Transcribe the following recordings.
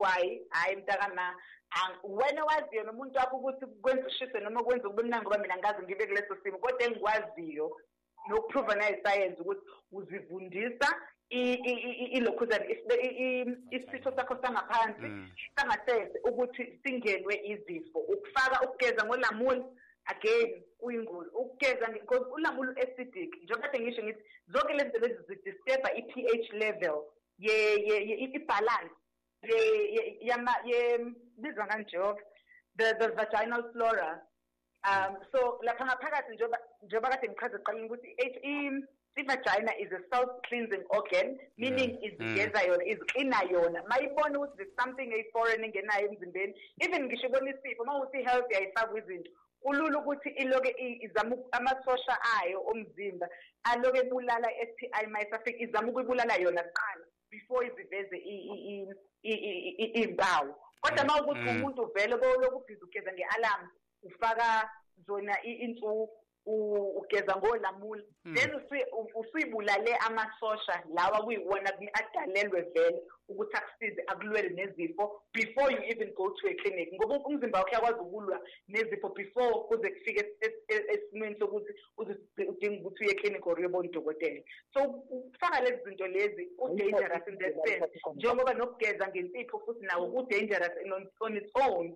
why hayi mntakama wena waziyo nomuntu wakho ukuthi kwenza ushise noma kwenza kube mnandi ngoba mina ngazi ngibe kuleso simo kodwa engikwaziyo nokuprova nayisayensi ukuthi uzivundisa ilokhuzana isitho sakho sangaphansi mm. sangasese ukuthi singenwe izifo. Ukufaka ukugeza ngolamuli again kuyingozi. Ukugeza ulamuli acidic njengoba kade ngisho ngithi zonke lezi zinto lezi zidisturba i-ph level i-balance. Bizwa ngani jehova the the vaginal flora. Um so lapha ngaphakathi njengoba kade ngichaza ekuqaleni ukuthi i-vagina is a self-cleansing organ meaning mm. izigeza yona iziklina yona. Mayibona ukuthi there's something eyi-foreign engenayo emzimbeni. Even ngisho ibona isifo uma ukuthi i-health yayifakwa izinto kulula ukuthi iloke izama amasosha ayo omzimba aloke ebulala i-s t i mayisafika izama ukuyibulala yona kuqala. Before iziveze iy'mpawu kodwa uma ukuthi mm. umuntu vele koloku ubhizi ugeza nge-alarm ufaka zona insuku ugeza ngolamula. Hmm. then usuyibulale amasosha lawa kuyiwona adalelwe vele ukuthi akusize akulwele nezifo before you even go to a clinic. Ngoba umzimba wakho uyakwazi ukulwa nezifo before kuze kufike esimweni sokuthi udinga ukuthi uye clinic or uyobona udokotela. So ukufaka lezi zinto lezi ku-dangerous in that sense. Njengoba nokugeza ngensipho futhi nawo ku-dangerous on its own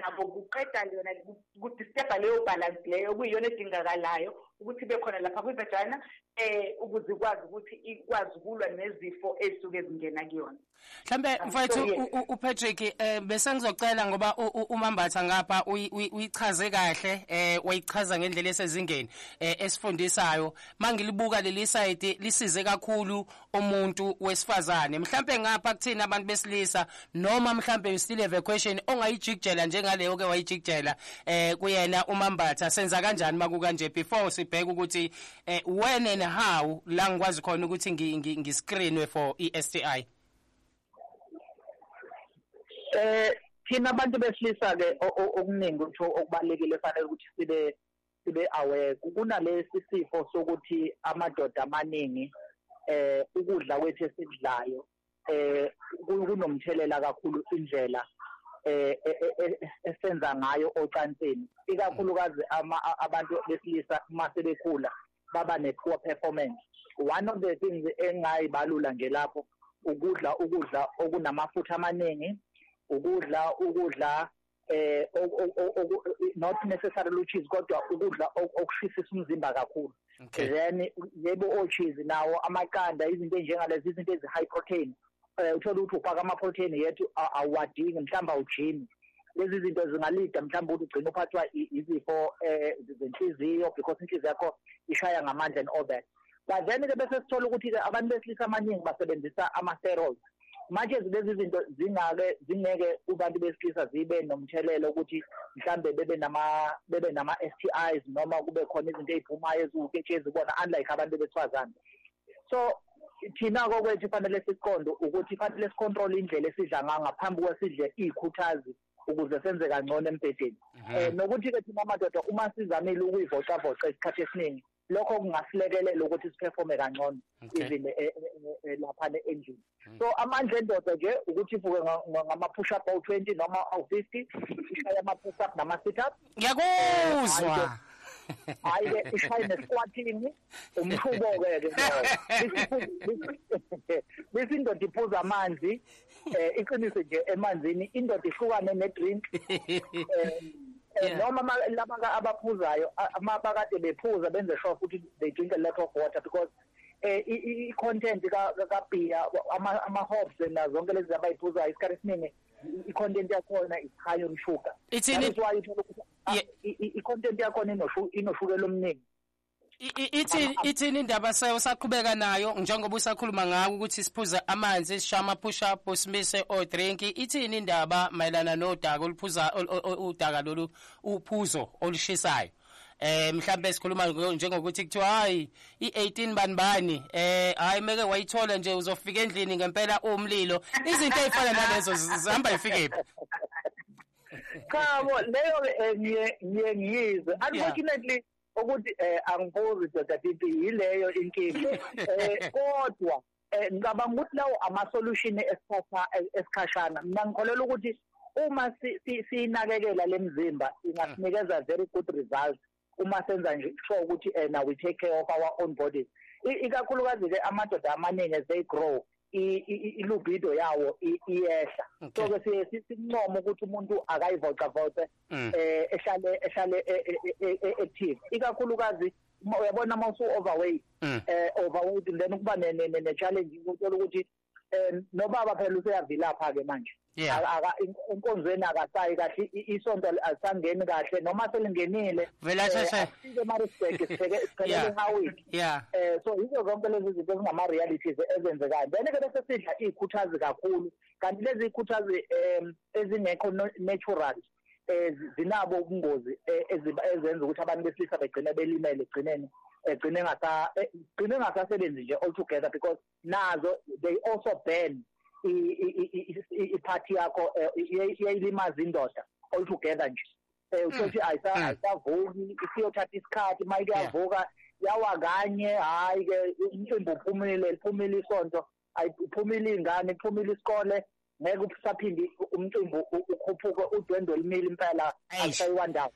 nabo kuqeda yona kudisturba leyo balance leyo okuyiyona edingakalayo ukuthi ibe khona lapha kwivagina eh ukuze ikwazi ukuthi ikwazi ukulwa nezifo ezisuke zingena kuyona. Mhlambe mfowethu uPatrick eh bese ngizocela ngoba umambatha ngapha uyichaze kahle eh wayichaza ngendlela esezingeni eh esifundisayo. Mangilibuka leli side lisize kakhulu umuntu wesifazane. Mhlambe ngapha kuthina abantu besilisa noma mhlambe still have a question ongayijikjela njengaleyo ke wayijikjela eh kuyena umambatha. Senza kanjani makuka nje before sibheke ukuthi eh when and how la ngikwazi khona ukuthi ngiscreenwe for iSTI eh thina abantu besilisa ke okuningi ukuthi okubalekile fanele ukuthi sibe sibe aware. Kunalesi sifo sokuthi amadoda amaningi eh ukudla kwethu esikudlayo eh kunomthelela kakhulu indlela eh esenza ngayo ocansini. Ikakhulukazi abantu besilisa uma sebekhula baba ne poor performance. One of the things engayibalula nje lapho ukudla ukudla okunamafutha amaningi ukudla ukudla eh not necessarily ucheese kodwa ukudla okushisisa umzimba kakhulu. Then yebo ocheese nawo amaqanda izinto enjengalezi izinto ezi high protein. Eh uthola ukuthi ufaka ama protein yethu awadingi mhlawumbe awujimi. Lezi zinto zingalida mhlawumbe ukuthi ugcine uphathwa izifo eh zenhliziyo because inhliziyo yakho ishaya ngamandla and all that. But then ke bese sithola ukuthi ke abantu besilisa amaningi basebenzisa ama steroids manje lezi zinto zingake zingeke kubantu besilisa zibe nomthelelo ukuthi mhlambe bebe nama bebe nama STIs noma kube khona izinto eziphumayo eziwuketshezi bona unlike abantu besifazane. So thina kokwethu fanele siqonde ukuthi fanele sicontrol indlela esidla ngayo ngaphambi kwesidle izikhuthazi ukuze senze kangcono empedeni eh nokuthi ke thina amadoda uma sizamile ukuyivocavoca isikhathi esiningi lokho kungasilekelela ukuthi siperforme kangcono even lapha ne-engine mm. so amandla endoda nje ukuthi ivuke ngama-push up awu-twenty noma awu-fifty ishaye ama-push up nama-sit up ngiyakuzwa hayi-ke ishaye ne-squatting umhlubo-ke ke bese indoda iphuza amanzi um iqinise nje emanzini indoda ihlukane ne-drink. Um noma laba abaphuzayo abakade bephuza benze sure ukuthi they drink a lot of water because eh i-content kabhiya ama-hops na zonke lezi abayiphuzayo isikhathi esiningi i-content yakhona is high on sugar. Ithini i-content yakhona inoshukela omningi. Ithini ithini indaba sayo saqhubeka nayo? Njengoba usakhuluma ngako ukuthi siphuza amanzi sishaya ama push up simise o drink ithini indaba mayelana nodaka oluphuza udaka lolu uphuzo olushisayo? Eh mhlambe sikhuluma njengokuthi kuthiwa hayi i18 bani bani eh hayi meke wayithola nje uzofika endlini ngempela umlilo. Izinto ezifana nalezo zihamba ifikephi cha leyo ngiye ngiyizwe unfortunately ukuthi eh angibuzi doda pipi yileyo inkinga. Eh kodwa eh ngicabanga ukuthi lawo ama-solution esithatha esikhashana. Mina ngikholela ukuthi uma sinakekela lemzimba ingasinikeza very good results. Uma senza nje sure ukuthi uh, now we take care of our own bodies. Ikakhulukazi ke amadoda amaningi as they grow ilubido yawo iyehla so ke siye sincoma ukuthi umuntu akayivocavoce mm. eh ehlale ehlale e, e, e, active ikakhulukazi uyabona uma usu overweight mm. eh overweight then kuba ne challenge ukuthola ukuthi nobaba phela useyavilapha ke manje. Enkonzweni akasayi kahle isonto alisangeni kahle noma selingenile. Vela sheshe sike Maritzburg siphelele ehawini eh so yizo zonke lezi zinto ezingama realities ezenzekayo. Then ke bese sidla izikhuthazi kakhulu. Kanti lezi izikhuthazi ezingekho natural eh zinabo ubungozi ezenza ukuthi abantu besilisa begcine belimele egcineni egcine ngasa egcine ngasasebenzi nje all together because nazo they also burn iphathi yakho iyayilimaza indoda all together nje. Eh uthi ayisavuki isiyothatha isikhathi mayike yavuka yawa kanye hayi ke umcimbi uphumile liphumile isonto ayiphumile ingane iphumile isikole ngeke usaphindi umcimbi ukhuphuke udwendwe limile impela akusayiwandawo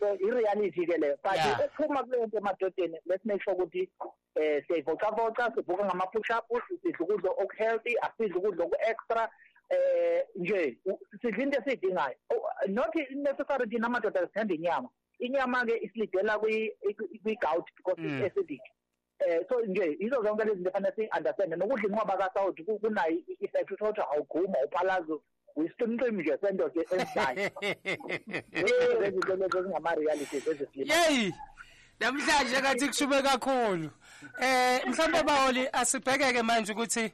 so i-reality ke leyo but ukuphuma kuleyo nto emadodeni let's make sure ukuthi eh siyayivocavoca sivuka ngama-push up sidla ukudla oku-healthy asidla ukudla oku-extra eh nje sidla into esiyidingayo not necessary thina amadoda sithanda inyama inyama-ke isilidela kwi-gout because it's acidic eh so nje yizo zonke lezi zinto fanele si-understande nokudla inqwaba kasawuthi kunayo i-effect uthothi awuguma uphalazo uyisiqimqimi nje sendoda esidayo izinto lezo ezingama-realities ezifilm yeyi namhlanje kathi kushume kakhulu. Eh mhlawumbe baholi asibhekeke manje ukuthi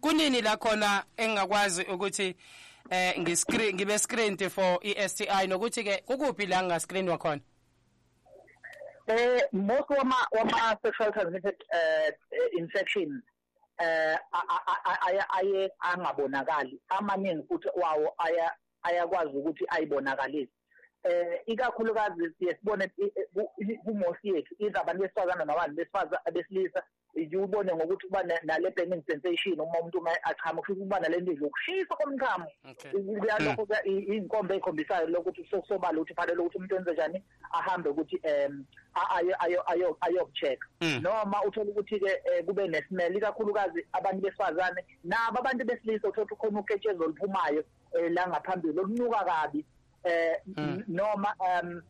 kunini la khona engakwazi ukuthi eh ngiscreen ngibe screened for iSTI nokuthi ke kukuphi la ngascreenwa khona? Eh most wama wama sexual transmitted uh, infections eh aye angabonakali. Amaningi futhi wawo aya ayakwazi ukuthi ayibonakalise eh ikakhulukazi siye sibone kumosi yethu either abantu besifazana nabantu besifazana besilisa ubone ngokuthi kuba nale burning sensation uma umuntu achama kusho kuba nale nto yokushisa komchamo kuyalokho iy'nkomba ey'khombisayo lokuthi sosobala ukuthi fanele ukuthi umuntu wenze njani ahambe ukuthi um ayoku-check-a noma uthole ukuthi-ke kube nesimele ikakhulukazi abantu besifazane nabo abantu besilisa uthole ukuthi khona uketshezi oluphumayo um la ngaphambili olunuka kabi. Um noma um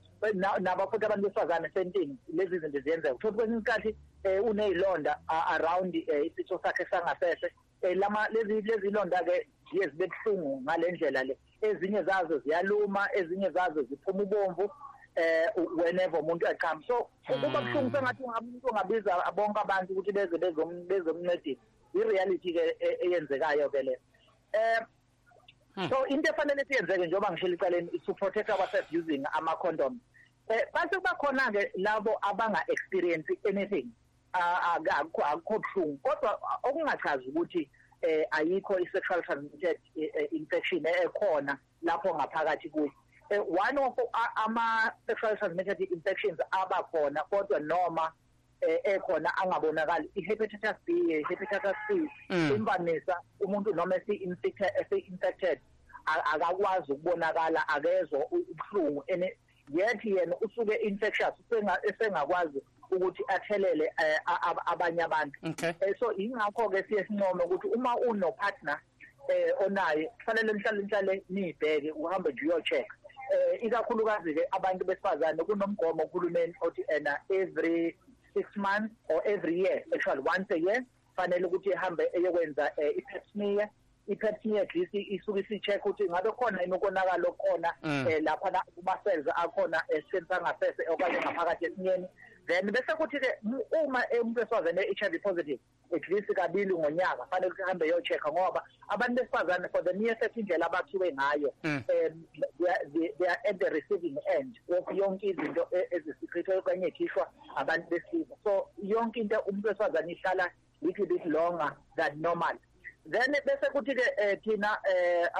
nabo futhi abantu besifazane sentini lezi zinto ziyenzeka. Uthole kwesinye isikhathi um uney'londa around isitho sakhe sangasese lama lezi lezi londa ke zibe buhlungu ngale ndlela le. Ezinye zazo ziyaluma ezinye zazo ziphuma ubomvu eh whenever umuntu aqhama so kuba buhlungu sengathi umuntu ongabiza bonke abantu ukuthi beze bezomncedisa i-reality ke eyenzekayo ke le. Eh so into efanele siyenzeke njengoba ngishilo icaleni is to protect ourselves using ama-condoms. Eh base kuba khona-ke labo abanga-experience anything akukho buhlungu. Kodwa okungachazi ukuthi eh ayikho i-sexual transmitted infection ekhona lapho ngaphakathi kuyo one of ama-sexual transmitted infections abakhona kodwa noma ekhona angabonakali. I-hepatitis B i-hepatitis C imvamisa umuntu noma esi-infected akakwazi ukubonakala akezwa ubuhlungu. Yet yena usuke infectious esengakwazi ukuthi athelele abanye abantu. So ingakho ke siye sincome ukuthi uma uno partner eh onaye kufanele mhlale mhlale niyibheke uhambe nje uyocheck eh ikakhulukazi ke abantu besifazane kunomgomo uhulumeni othi ena every 6 months or every year actually once a year fanele ukuthi ihambe eyokwenza i-pap smear. I-pap smear at least isuke isi-check ukuthi ngabe khona yini ukonakala okhona um lapha kuma-cells akhona esiseni sangasese okanye ngaphakathi esinyeni. Then bese kuthi-ke uma umuntu wesifazane e-HIV positive at least kabili ngonyaka fanele ukuthi ahambe yo-check-a ngoba abantu besifazane for the nearest indlela abakhiwe ngayo um they are at the receiving end of yonke izinto ezisikrithwe okanye ekhishwa abantu besilisa so yonke into umuntu wesifazane ihlala little bit longer than normal. Then bese kuthi-ke thina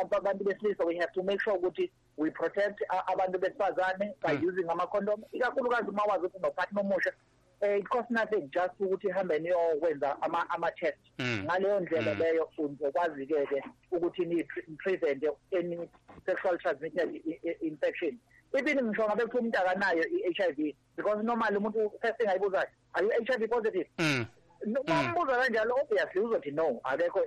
um abantu besilisa we have to make sure ukuthi we protect abantu besifazane by using ama-condom ikakhulukazi uma wazi ukuthi unopartner omusha eh it cost nothing just ukuthi ihambe niyokwenza ama ama test mm. ngaleyo ndlela mm. leyo uzokwazi ke ke ukuthi ni prevent any sexual transmitted infection even ngisho ngabe kuthiwa umuntu akanayo i-HIV because normally umuntu first thing ayibuza are you HIV positive mm. Mambuza kanjalo obviously uzothi no akekho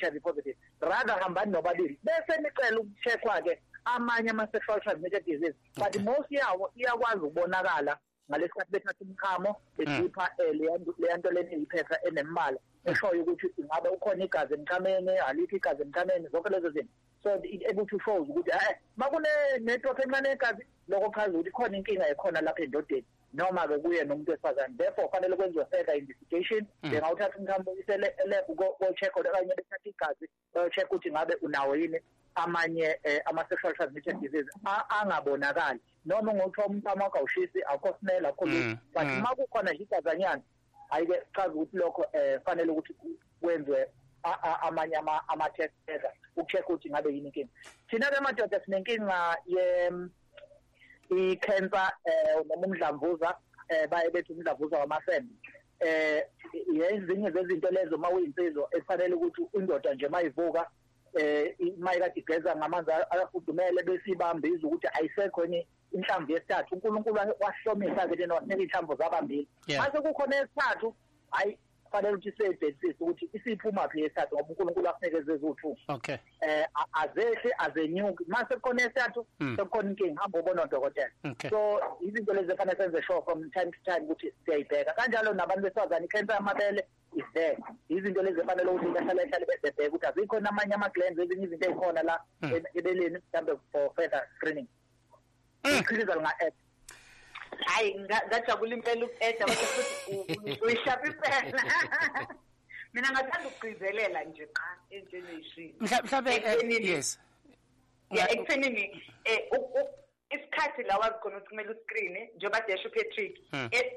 HIV positive. Rather hambani nobabili. Bese nicela ukucheckwa ke amanye ama sexual transmitted disease. But most yawo iyakwazi ukubonakala ngalesikhathi bethatha umchamo bekhipha leya nto leni iphepha enembala eshoyo ukuthi ingabe ukhona igazi emchameni alikho igazi emchameni zonke lezo zinto. So able to shows ukuthi eh makune network encane yegazi lokho chaza ukuthi khona inkinga ekhona lapha endodeni. Noma ke kuye nomuntu wesifazane. Therefore fanele kwenziwe further investigation. Bengawuthatha umthambo uyise lab ko check okanye bethatha igazi bayo check ukuthi ngabe unawo yini amanye ama-sexual transmitted disease angabonakali. Noma ngokuthiwa umntama wakho awushisi akho smell akho lutho. But uma kukhona nje igazanyana hhayi-ke chaza ukuthi lokho um fanele ukuthi kwenziwe amanye ama-test further uku-check ukuthi ngabe yini inkinga. Thina-ke madoda sinenkinga i-cancer um noma umdlamvuza um baye bethi umdlamvuza wamasembe um ezinye zezinto lezo uma uyinsizwa ekufanele ukuthi indoda nje uma ivuka eh mayikade igeza ngamanzi afudumele bese ibambiza ukuthi ayisekho ni inhlamvu yesithathu. uNkulunkulu wasihlomisa ke lena wasinika ithambo zabambili mase kukhona esithathu hayi fanele ukuthi siyibhekisise ukuthi isiphuma phi yesithathu ngoba uNkulunkulu asinikeze eziwu-two okay. Eh azehle azenyuki. Mase kukhona esithathu sekukhona inkinga hamba ubona udokotela so izinto lezi efanele senze sure from time to time ukuthi siyayibheka. Kanjalo nabantu besifazane ikhensa yamabele is there izinto lezi efanele ukuthi behlale hlale bebheke ukuthi azikho namanye ama-glands ezinye izinto ey'khona la ebeleni mhlawumbe for further screening. Iqhikiza linga-add hayi ngajabula impela uku-eda kodwa futhi uyishapha impela. Mina ngathanda ukugcizelela nje qa entweni eyishini mhlawumbe yes. Ya ekuthenini um isikhathi la wazi khona ukuthi kumele uscreene njengoba desho upatrick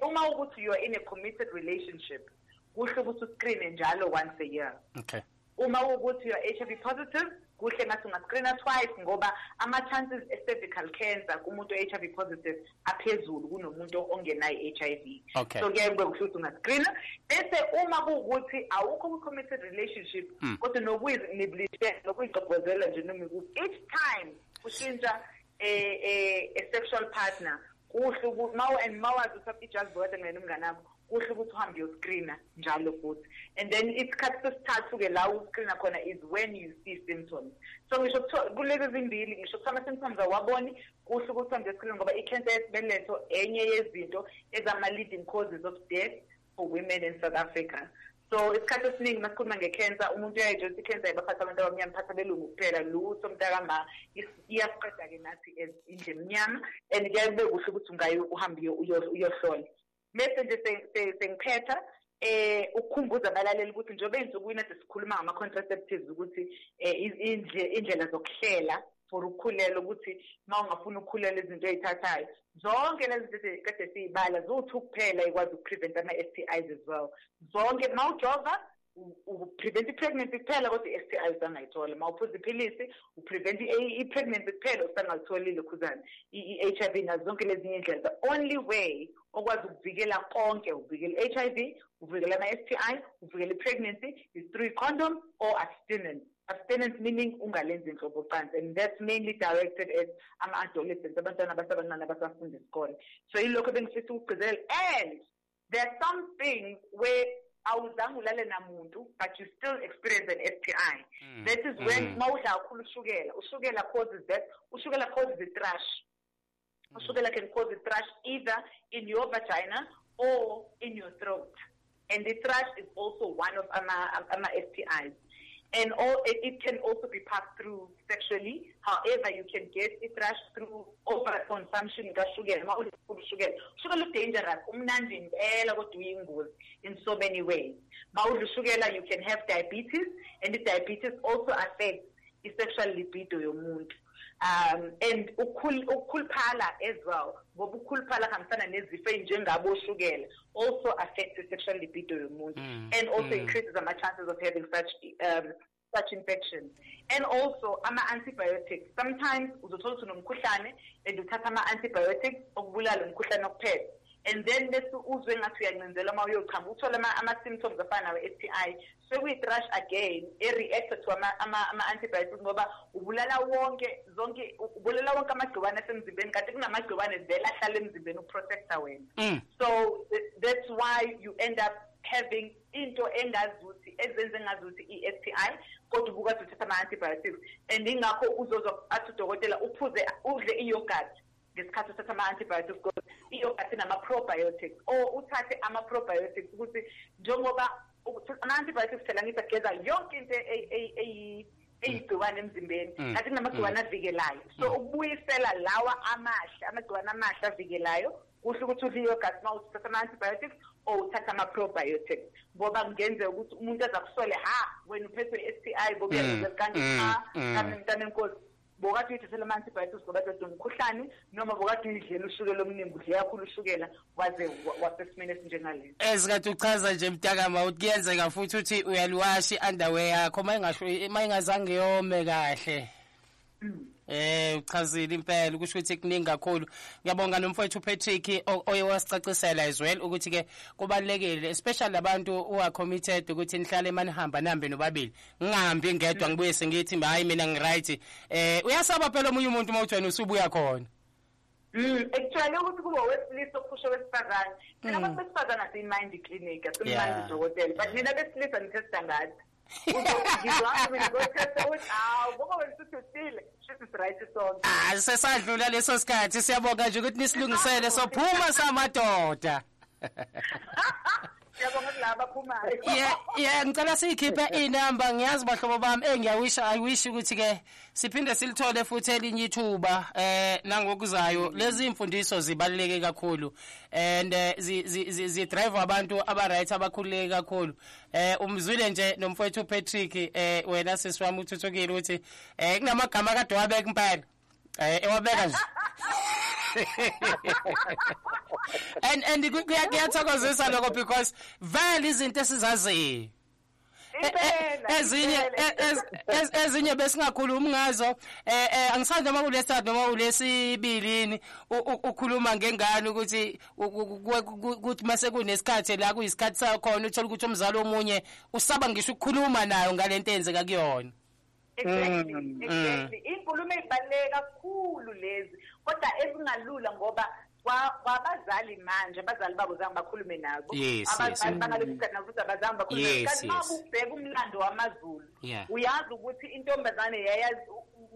uma ukuthi you are in a committed relationship kuhle ukuthi uscreene njalo once a year. Okay. Uma ukuthi you are HIV positive kuhle ngathi ungascreena twice ngoba ama-chances e-cervical cancer kumuntu o-HIV positive aphezulu kunomuntu ongenayo i-HIV okay. so kuyaye kube kuhle ukuthi ungascreena bese uma kuwukuthi awukho kwi-committed relationship Mm. kodwa nokuyiniblishe nokuyigqobhozela nje noma ikuphi each time ushintsha eh, eh, a sexual partner kuhle ukuthi mawu and mawazi usapha ijazi bokade ngena umngane wakho kuhle ukuthi uhambe uyoscreena njalo futhi. And then isikhathi sesithathu-ke la uscreena khona is when you see symptoms. So ngisho kuthiwa- kulezi zimbili ngisho kuthiwa ama-symptoms awaboni kuhle ukuthi uhambe uyoscreena ngoba i-cancer yesibeletho enye yezinto ezama-leading causes of death for women in south africa. So isikhathi esiningi uma sikhuluma nge-cancer umuntu uyayitsho ukuthi i-cancer ibaphatha abantu abamnyama phatha belungu kuphela lutho mntakama iyasiqeda-ke nathi as indle emnyama. And kuyaye kube kuhle ukuthi ungaye uhambe uyo- uyo- uyohlola. Bese nje se- se- sengiphetha eh ukukhumbuza abalaleli ukuthi njengoba ensukwini ade sikhuluma ngama-contraceptives ukuthi um indlela zokuhlela for ukukhulela ukuthi uma ungafuna ukukhulela izinto ey'thathayo. Zonke lezi zinto kade siy'bala ziwu-two kuphela ikwazi ukuprevent ama-s t is as well. Zonke ma ujova uprevent i-pregnancy kuphela kodwa i-s t i usangayithola ma uphuza iphilisi uprevent i-pregnancy kuphela usangalitholile khuzana i-h i v nazo zonke lezinye iy'ndlela. The only way okwazi ukuvikela konke uvikela i-h i v uvikela ama-s t i uvikela i-pregnancy is through condom or abstinence. Abstinence meaning ungalenzi inhlobo cancer and that's mainly directed at ama-adolescents abantwana abasabancane abasafunda isikole. So yilokho bengifisa ukugcizelela. And there are some things where awuzange ulale namuntu but you still experience an STI Mm. that is when Mm. ma udla kakhulu ushukela ushukela causes that ushukela causes the thrush ushukela can cause the thrush either in your vagina or in your throat. And the thrush is also one of ama, ama STIs and all it, it can also be passed through sexually. However you can get it thrush through overconsumption sugar kakhulu ushukela ushukela udangerous umnandi uyingozi in so many ways. Ushukela you can have diabetes and the diabetes also affects i-sexual libido yomuntu um and ukhul- ukukhuluphala as well ngoba ukukhuluphala kuhambisana nezifo ey'njengaboshukela also affects i-sexual libido yomuntu Mm, and also mm. increases ama-chances of having such um, such infections and also ama-antibiotics. Sometimes uzothola ukuthi unomkhuhlane and uthatha ama-antibiotics okubulala umkhuhlane okuphela and then bese uzwe ngathi uyancinzelwa uma uyochama uthole ama-symptoms afana nawe-s t i. Sekuyi-thrush again e-reactor to ama-antibiotics ngoba ubulala wonke zonke ubulala wonke amagciwane asemzimbeni kanti kunamagciwane vele ahlala emzimbeni uprotecta wena. Mm. so that's why you end up having into engazuthi ezenze ngazuthi i-s t i kodwa ubukade uthatha ama-antibiotics. And ingakho uzozwa athi udokotela uphuze udle i-yogurt ngesikhathi uthatha ama-antibiotics because i-yogurt inama-probiotics or uthathe ama-probiotics ukuthi njengoba ama-antibiotics phela ngithi ageza yonke into eyigciwane emzimbeni mm. kanti kunamagciwane mm. avikelayo so mm. ukubuyisela lawa amahle amagciwane amahle avikelayo kuhle ukuthi udle i-yogurt uma uthatha ama-antibiotics or uthatha ama-probiotics ngoba kungenzeka ukuthi umuntu azakusole ha wena uphethwe i-s t i ngoba uyazizela kanti cha kami mntana enkosi bokade uyithathela ama-antibiotics ngoba dodwa umkhuhlane noma bokade uyidlela ushukela omningi udle kakhulu ushukela waze wasesimeni esinjengalesi ezikade uchaza nje mntakama uthi kuyenzeka futhi uthi uyaliwasha i-underwear yakho ma ingazange yome kahle mm. Eh uchazile impela kusho ukuthi kuningi kakhulu. Ngiyabonga nomfowethu Patrick oye wasicacisela as well ukuthi ke kubalekile especially labantu who are committed ukuthi nihlale manihamba nambe nobabili. Ngingahambi ngedwa ngibuye sengithi hayi mina ngiright. Eh uyasaba phela omunye umuntu mawuthi wena usubuya khona. Mm, actually ukuthi kuba wesilisa okusho wesifazane. Mina abantu besifazane asiyimind clinic, asiyimind dokotela. But mina besilisa ngitesta ngathi. Ngizwa mina ngothetha ukuthi hawu ngoba wena usuthi uthile shithi right sonke ah sesadlula leso sikhathi siyabonga nje ukuthi nisilungisele sophuma samadoda Yabonga kulabo aphumayo. Yeah, yeah, ngicela siyikhiphe inamba ngiyazi bahlobo bami engiyawisha I wish ukuthi ke siphinde silithole futhi elinye ithuba eh nangokuzayo. Lezi imfundiso zibaluleke kakhulu and eh, zi drive abantu aba right abakhululeke kakhulu. Eh umzwile nje nomfowethu Patrick eh wena sisiwami uthuthukile ukuthi eh kunamagama kade wabeka impela eh ewabeka nje. and and kuyathokozisa lokho because vele izinto esizaziyo e, e, ezinye e, ezinye besingakhulumi ngazo eh, angisandi noma kulesithathu noma ulesibilini ukhuluma ngengane ukuthi ukuthi mase kunesikhathi la kuyisikhathi sakhona uthola ukuthi umzali omunye usaba ngisho ukukhuluma nayo ngalento enzeka kuyona exactly mm, exactly. mm. inkulumo ezibaluleke kakhulu lezi. Kodwa ezingalula ngoba kwabazali manje abazali babo zange bakhulume nabo. Abazali bangalesi sikhathi nabo futhi abazange bakhulume kanti uma ubheka umlando wamazulu uyazi ukuthi intombazane yayazi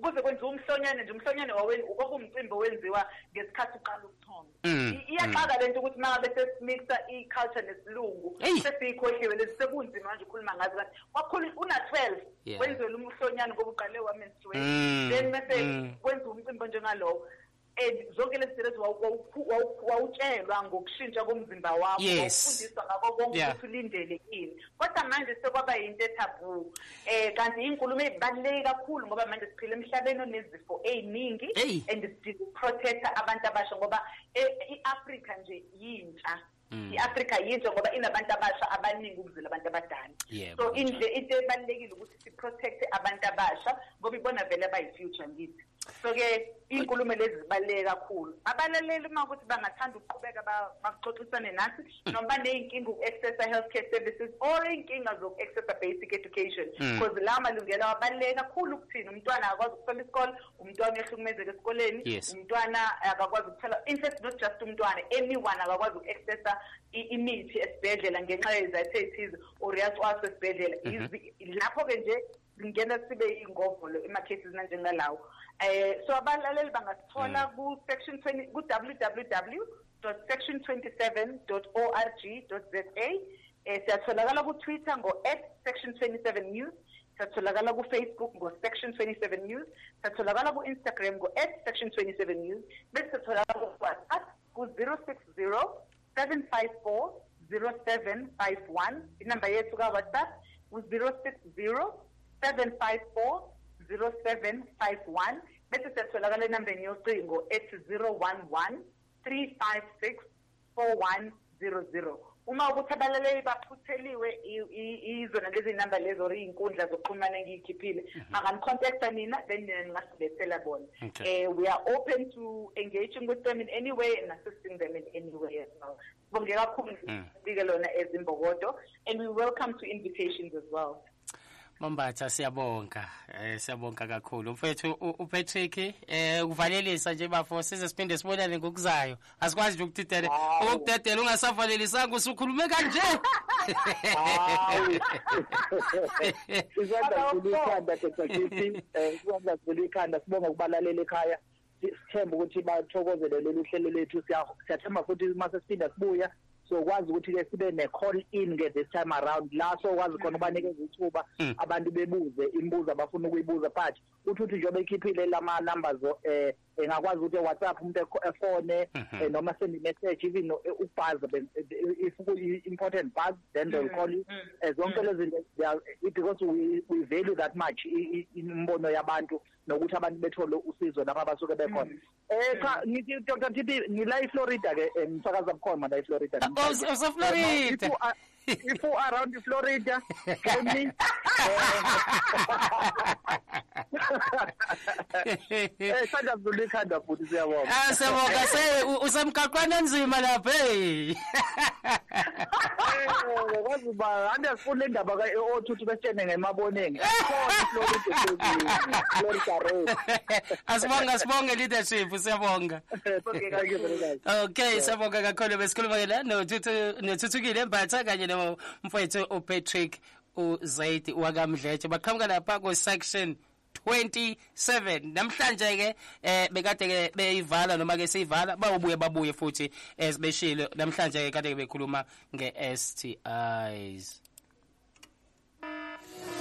kuze kwenziwa umhlonyane nje umhlonyane kwakuwumcimbi owenziwa ngesikhathi uqala ukuthomba. Mm, iyaxaka mm. lento ukuthi mangabe sesimixa i-culture nesilungu sesiyikhohliwe lezi sekunzima manje ukhuluma ngazo kanti kwakhulu una-twelve wenziwe umhlonyane ngoba uqale wamenstruate mm, then bese kwenziwa umcimbi onjengalowo. And zonke lezi zinto lezi wawutshelwa ngokushintsha komzimba wakho wawufundiswa ngako konke ukuthi ulindelekile kodwa manje sekwaba yinto ethabu eh kanti inkulumo ezibaluleke kakhulu ngoba manje siphila emhlabeni onezifo ey'ningi and sidinga ukuprotecta abantu abasha ngoba i-afrika nje yintsha. Mm. i-afrika yintsha ngoba inabantu abasha abaningi ukudlula abantu abadala. So into ebalulekile ukuthi siprotecte abantu abasha ngoba ibona vele abayi-future ngithi. So-ke iy'nkulumo lezi zibaluleke kakhulu. Abalaleli uma ukuthi bangathanda ukuqhubeka baxoxisane nathi noma baney'nkinga uku-accessa healthcare services or iy'nkinga zoku-accessa basic education. Hmm. because lawo malungelo abaluleke kakhulu ukuthina umntwana akakwazi ukuthola isikole umntwana uyahlukumezeka esikoleni umntwana akakwazi ukuthola in fact not just umntwana anyone akakwazi uku-accessa imithi esibhedlela ngenxa yezathu ey'thize or uyacwaswa esibhedlela. Mhm. lapho-ke nje singena sibe yiy'ngovolo ema-cases nanjengalawo. Um so abalaleli bangasithola mm. ku-section twenty ku-w w w dot section twenty seven dot o r g dot z a. Um siyatholakala kutwitter ngo-at section twenty seven news satholakala kufacebook ngo-section 27 news satholakala ku-instagram ngo-at section 27 news bese satholakala kuwhatsapp ku-060 754 0751 inamba yethu kawhatsapp ku-060 754 0751 bese siyatholakala enambeni yocingo ethi 011 356 4100 uma ukuthi abalaleli baphutheliwe izona lezi namba lezo or iy'nkundla zokuxhumana engiyikhiphile banganicontacta mina then mina ningasilethela bona. Um we are open to engaging with them in any way and assisting them in any way as well. Sibonge kakhulu sibike lona ezimbokodo and we welcome to invitations as well Mambatha siyabonga. Eh siyabonga kakhulu. Mfethu uPatrick eh ukuvalelisa nje bafo size siphinde sibonane ngokuzayo. Asikwazi nje ukudedela ukudedela ungasavalelisanga usukhulume kanje. Sizonda kulikhanda tethakithi eh sizonda kulikhanda sibonga kubalalela ekhaya. Sithemba ukuthi bathokozele lolu hlelo lethu siyathemba futhi mase siphinda sibuya. Sokwazi ukuthi-ke sibe ne-call in-ke this time around la sokwazi khona ubanikeza ithuba abantu bebuze imibuzo abafuna ukuyibuza but uthi uthi njengoba ekhiphile lama-numbers um engakwazi ukuthi e-whatsapp umuntu efone noma send i-message even ukubhaza if ku-important buzz then they'll call you. Zonke lezi zinto because we, we value that much imbono yabantu nokuthi abantu bethole usizo lapha abasuke bekhona. Eh cha ngithi Dr Tipi ngila eFlorida ke ngisakaza bukhona la eFlorida Useflorida if people around Florida for me. isandla ah, siyabonga. Usemgaqweni enzima lapha hey. kwazi ba ande sifuna indaba ka othuthi besitshene ngemaboneni khona Florida Road asibonga sibonge leadership siyabonga okay siyabonga kakhulu besikhuluma ke la nothuthukile embatha kanye nomfowethu uPatrick uZaid wakamdletshe. Baqhamuka lapha ku section 27 namhlanje ke eh bekade ke beyivala noma ke siyivala bawubuye babuye futhi esibeshile namhlanje ke kade bekhuluma nge STIs